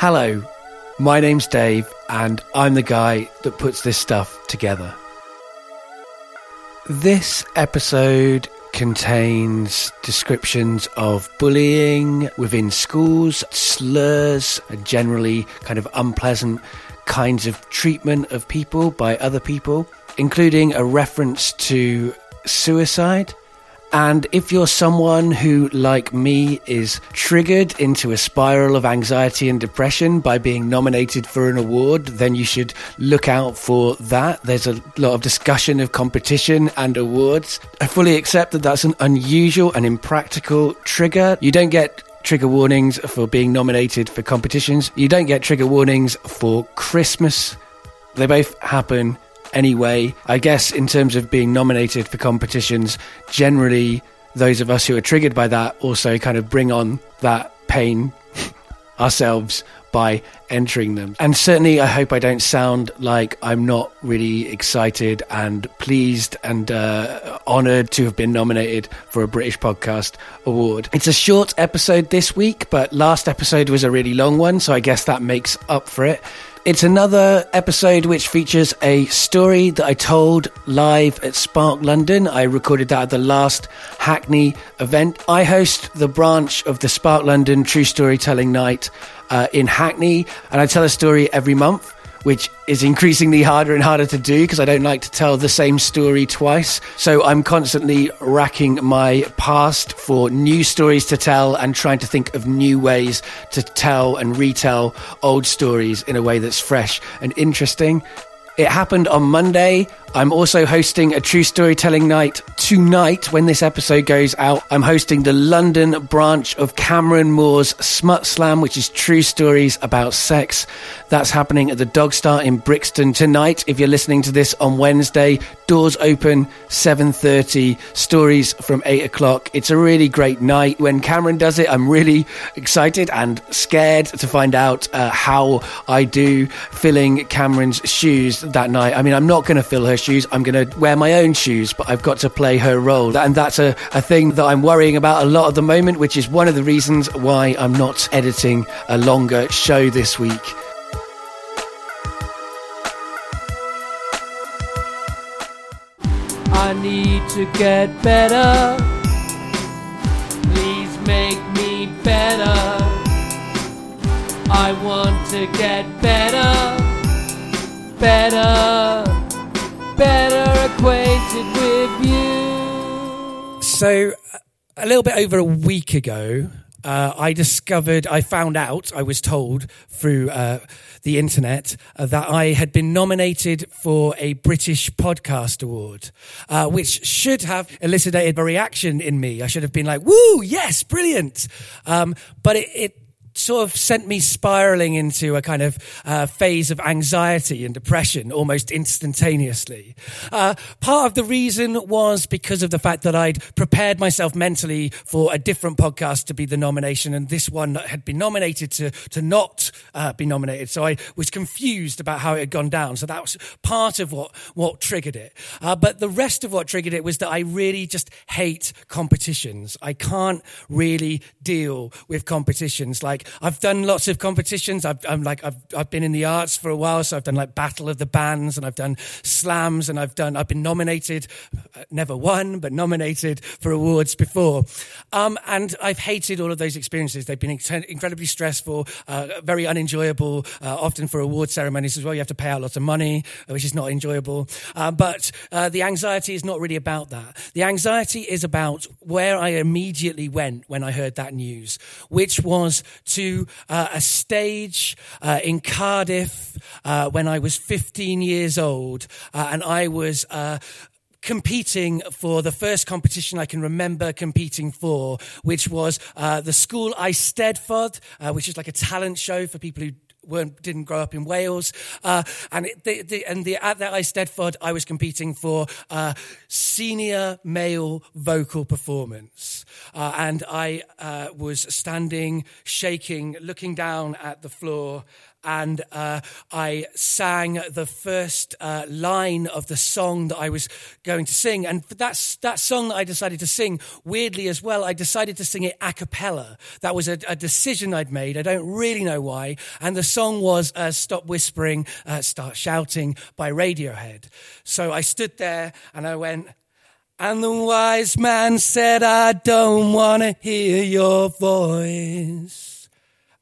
Hello, my name's Dave, and I'm the guy that puts this stuff together. This episode contains descriptions of bullying within schools, slurs, and generally kind of unpleasant kinds of treatment of people by other people, including a reference to suicide. And if you're someone who, like me, is triggered into a spiral of anxiety and depression by being nominated for an award, then you should look out for that. There's a lot of discussion of competition and awards. I fully accept that that's an unusual and impractical trigger. You don't get trigger warnings for being nominated for competitions. You don't get trigger warnings for Christmas. They both happen anyway. I guess in terms of being nominated for competitions, generally those of us who are triggered by that also kind of bring on that pain ourselves by entering them. And certainly, I hope I don't sound like I'm not really excited and pleased and uh, honoured to have been nominated for a British Podcast Award. It's a short episode this week, but last episode was a really long one, so I guess that makes up for it. It's another episode which features a story that I told live at Spark London. I recorded that at the last Hackney event. I host the branch of the Spark London True Storytelling Night uh, in Hackney, and I tell a story every month which is increasingly harder and harder to do because I don't like to tell the same story twice. So I'm constantly racking my past for new stories to tell and trying to think of new ways to tell and retell old stories in a way that's fresh and interesting. It happened on Monday. I'm also hosting a true storytelling night tonight when this episode goes out. I'm hosting the London branch of Cameron Moore's Smut Slam, which is true stories about sex. That's happening at the Dog Star in Brixton tonight. If you're listening to this on Wednesday, doors open 7.30, stories from 8 o'clock. It's a really great night. When Cameron does it, I'm really excited and scared to find out uh, how I do filling Cameron's shoes that night. I mean, I'm not going to fill her shoes. I'm going to wear my own shoes, but I've got to play her role. And that's a, a thing that I'm worrying about a lot at the moment, which is one of the reasons why I'm not editing a longer show this week. I need to get better. Please make me better. I want to get better, better, So, a little bit over a week ago, uh, I discovered, I found out, I was told through uh, the internet uh, that I had been nominated for a British Podcast Award, uh, which should have elicited a reaction in me. I should have been like, woo, yes, brilliant. Um, but it, it sort of sent me spiraling into a kind of uh, phase of anxiety and depression almost instantaneously. Uh, part of the reason was because of the fact that I'd prepared myself mentally for a different podcast to be the nomination, and this one had been nominated to to not uh, be nominated. So I was confused about how it had gone down. So that was part of what what triggered it. Uh, but the rest of what triggered it was that I really just hate competitions. I can't really deal with competitions like like I've done lots of competitions. I've, I'm like I've I've been in the arts for a while, so I've done like Battle of the Bands, and I've done slams, and I've done I've been nominated, uh, never won, but nominated for awards before, um, and I've hated all of those experiences. They've been incredibly stressful, uh, very unenjoyable. Uh, often for award ceremonies as well, you have to pay out lots of money, uh, which is not enjoyable. Uh, but uh, the anxiety is not really about that. The anxiety is about where I immediately went when I heard that news, which was to uh, a stage uh, in Cardiff uh, when I was 15 years old, uh, and I was uh, competing for the first competition I can remember competing for, which was uh, the school I Eisteddfod, uh, which is like a talent show for people who weren't, didn't grow up in Wales. Uh, and it, the, the, and the, at that Eisteddfod, I was competing for uh, senior male vocal performance. Uh, and I uh, was standing, shaking, looking down at the floor and uh, I sang the first uh, line of the song that I was going to sing. And that's that song that I decided to sing, weirdly as well, I decided to sing it a cappella. That was a, a decision I'd made. I don't really know why. And the song was uh, Stop Whispering, uh, Start Shouting by Radiohead. So I stood there and I went, and the wise man said, I don't want to hear your voice.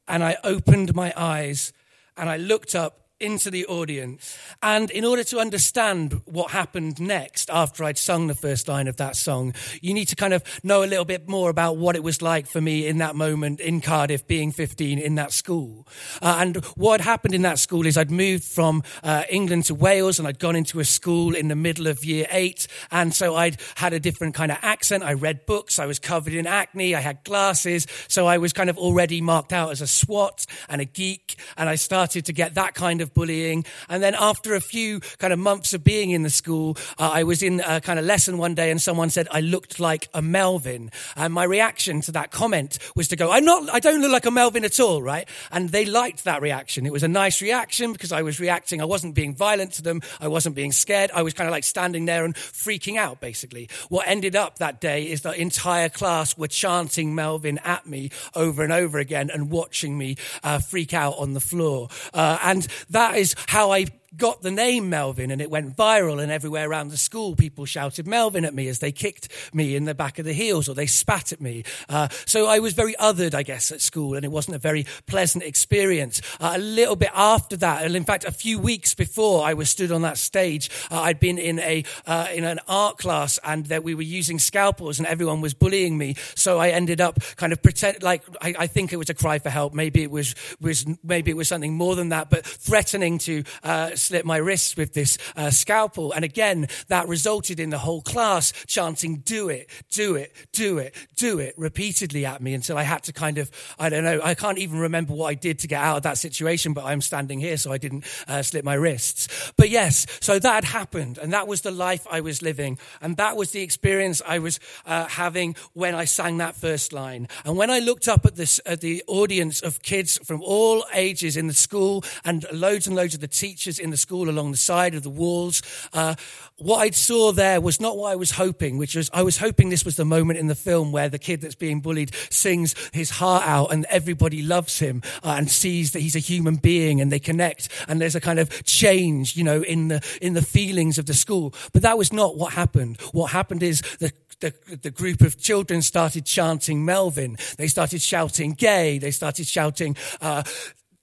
And I opened my eyes and I looked up into the audience. And in order to understand what happened next after I'd sung the first line of that song, you need to kind of know a little bit more about what it was like for me in that moment in Cardiff, being 15 in that school. Uh, and what happened in that school is I'd moved from uh, England to Wales and I'd gone into a school in the middle of year eight. And so I'd had a different kind of accent. I read books. I was covered in acne. I had glasses. So I was kind of already marked out as a swot and a geek. And I started to get that kind of of bullying. And then after a few kind of months of being in the school, uh, I was in a kind of lesson one day and someone said I looked like a Melvin. And my reaction to that comment was to go, I'm not, I don't look like a Melvin at all, right? And they liked that reaction. It was a nice reaction because I was reacting. I wasn't being violent to them. I wasn't being scared. I was kind of like standing there and freaking out, basically. What ended up that day is the entire class were chanting Melvin at me over and over again and watching me uh, freak out on the floor. Uh, and that that is how I got the name Melvin and it went viral and everywhere around the school people shouted Melvin at me as they kicked me in the back of the heels or they spat at me. Uh, so I was very othered, I guess, at school and it wasn't a very pleasant experience. Uh, a little bit after that, and in fact, a few weeks before I was stood on that stage, uh, I'd been in a uh, in an art class and that we were using scalpels and everyone was bullying me. So I ended up kind of pretend like I, I think it was a cry for help. Maybe it was was maybe it was something more than that, but threatening to uh, slit my wrists with this uh, scalpel. And again, that resulted in the whole class chanting, do it, do it, do it, do it, repeatedly at me until I had to kind of, I don't know, I can't even remember what I did to get out of that situation, but I'm standing here so I didn't uh, slit my wrists. But yes, so that had happened and that was the life I was living. And that was the experience I was uh, having when I sang that first line. And when I looked up at this, at the audience of kids from all ages in the school and loads and loads of the teachers in the school along the side of the walls. Uh, what I saw there was not what I was hoping, which was I was hoping this was the moment in the film where the kid that's being bullied sings his heart out and everybody loves him uh, and sees that he's a human being and they connect and there's a kind of change, you know, in the in the feelings of the school. But that was not what happened. What happened is the the, the, group of children started chanting Melvin. They started shouting gay. They started shouting uh,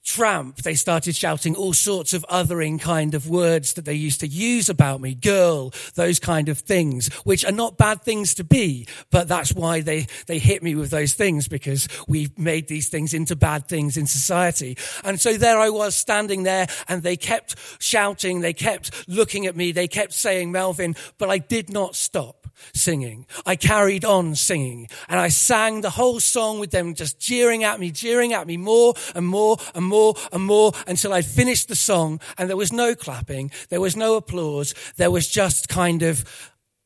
tramp, they started shouting all sorts of othering kind of words that they used to use about me, girl, those kind of things, which are not bad things to be, but that's why they, they hit me with those things because we made these things into bad things in society. And so there I was standing there and they kept shouting, they kept looking at me, they kept saying Melvin, but I did not stop singing. I carried on singing and I sang the whole song with them just jeering at me, jeering at me more and more and more and more until I'd finished the song and there was no clapping. There was no applause. There was just kind of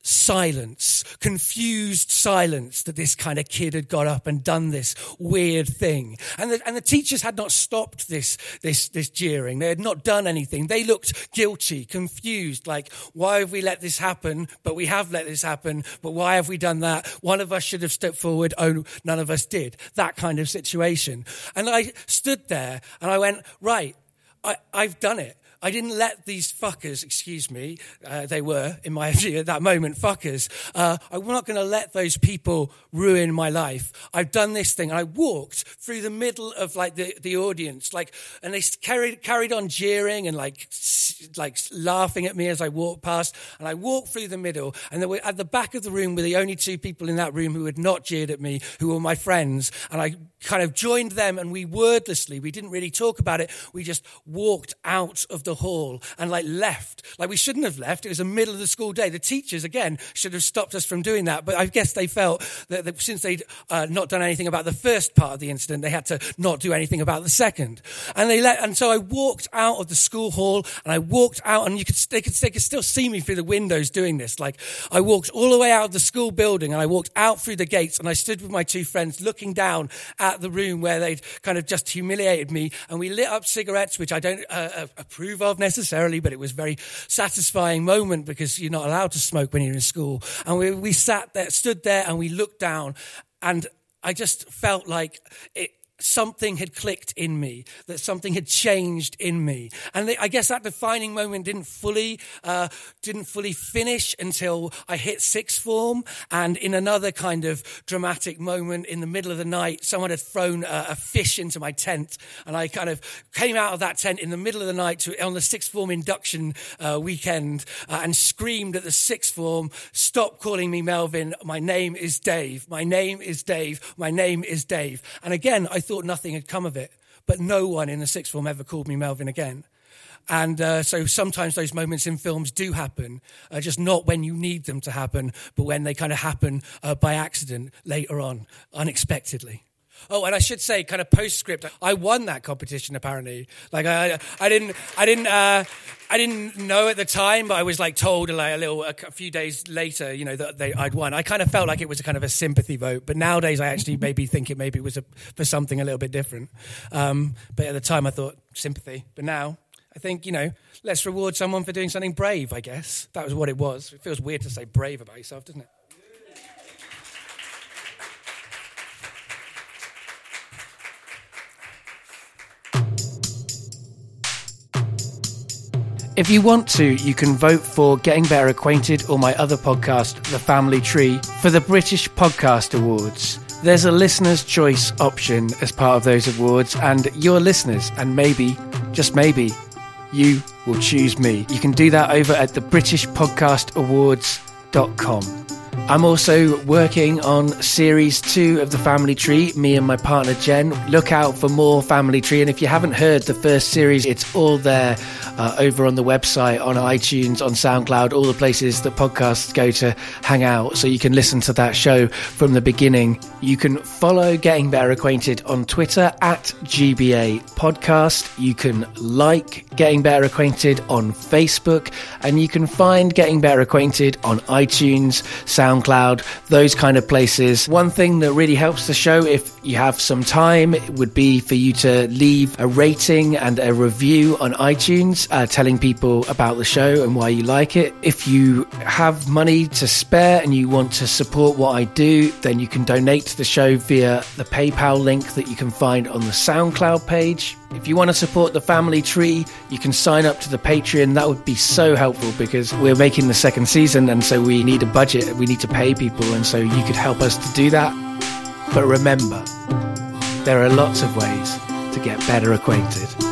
silence, confused silence that this kind of kid had got up and done this weird thing. And the, and the teachers had not stopped this, this, this jeering. They had not done anything. They looked guilty, confused, like, why have we let this happen? But we have let this happen. But why have we done that? One of us should have stepped forward. Oh, none of us did. That kind of situation. And I stood there and I went, right, I, I've done it. I didn't let these fuckers, excuse me, uh, they were in my at that moment fuckers. Uh, I'm not going to let those people ruin my life. I've done this thing, and I walked through the middle of like the, the audience, like, and they carried carried on jeering and like like laughing at me as I walked past, and I walked through the middle, and were, at the back of the room were the only two people in that room who had not jeered at me, who were my friends, and I kind of joined them, and we wordlessly, we didn't really talk about it, we just walked out of the the hall and like left. Like we shouldn't have left. It was the middle of the school day. The teachers, again, should have stopped us from doing that. But I guess they felt that, that since they'd uh, not done anything about the first part of the incident, they had to not do anything about the second. And they let, and so I walked out of the school hall and I walked out and you could, they could, they could still see me through the windows doing this. Like I walked all the way out of the school building and I walked out through the gates and I stood with my two friends looking down at the room where they'd kind of just humiliated me. And we lit up cigarettes, which I don't uh, uh approve of necessarily, but it was a very satisfying moment because you're not allowed to smoke when you're in school. And we, we sat there, stood there and we looked down and I just felt like it, something had clicked in me, that something had changed in me. And I guess that defining moment didn't fully, uh, didn't fully finish until I hit sixth form. And in another kind of dramatic moment in the middle of the night, someone had thrown a, a fish into my tent. And I kind of came out of that tent in the middle of the night to, on the sixth form induction uh, weekend uh, and screamed at the sixth form, stop calling me Melvin. My name is Dave. My name is Dave. My name is Dave. And again, I thought nothing had come of it. But no one in the sixth form ever called me Melvin again. And uh, so sometimes those moments in films do happen, uh, just not when you need them to happen, but when they kind of happen uh, by accident later on, unexpectedly. Oh, and I should say, kind of postscript, I won that competition apparently. Like I, I didn't, I didn't, uh, I didn't know at the time, but I was like told like a little, a, few days later, you know, that they, I'd won. I kind of felt like it was a kind of a sympathy vote, but nowadays I actually maybe think it maybe was a, for something a little bit different. Um, but at the time I thought sympathy, but now I think, you know, let's reward someone for doing something brave, I guess. That was what it was. It feels weird to say brave about yourself, doesn't it? If you want to, you can vote for Getting Better Acquainted or my other podcast, The Family Tree, for the British Podcast Awards. There's a listener's choice option as part of those awards, and your listeners, and maybe, just maybe, you will choose me. You can do that over at the British Podcast Awards.com. I'm also working on series two of the Family Tree, me and my partner Jen. Look out for more Family Tree. And if you haven't heard the first series, it's all there uh, over on the website, on iTunes, on SoundCloud, all the places that podcasts go to hang out. So you can listen to that show from the beginning. You can follow Getting Better Acquainted on Twitter at GBA Podcast. You can like Getting Better Acquainted on Facebook. And you can find Getting Better Acquainted on iTunes, SoundCloud, those kind of places. One thing that really helps the show, if you have some time, would be for you to leave a rating and a review on iTunes, uh, telling people about the show and why you like it. If you have money to spare and you want to support what I do, then you can donate to the show via the PayPal link that you can find on the SoundCloud page. If you want to support the family tree, you can sign up to the Patreon. That would be so helpful because we're making the second season and so we need a budget. We need to pay people. And so you could help us to do that. But remember, there are lots of ways to get better acquainted.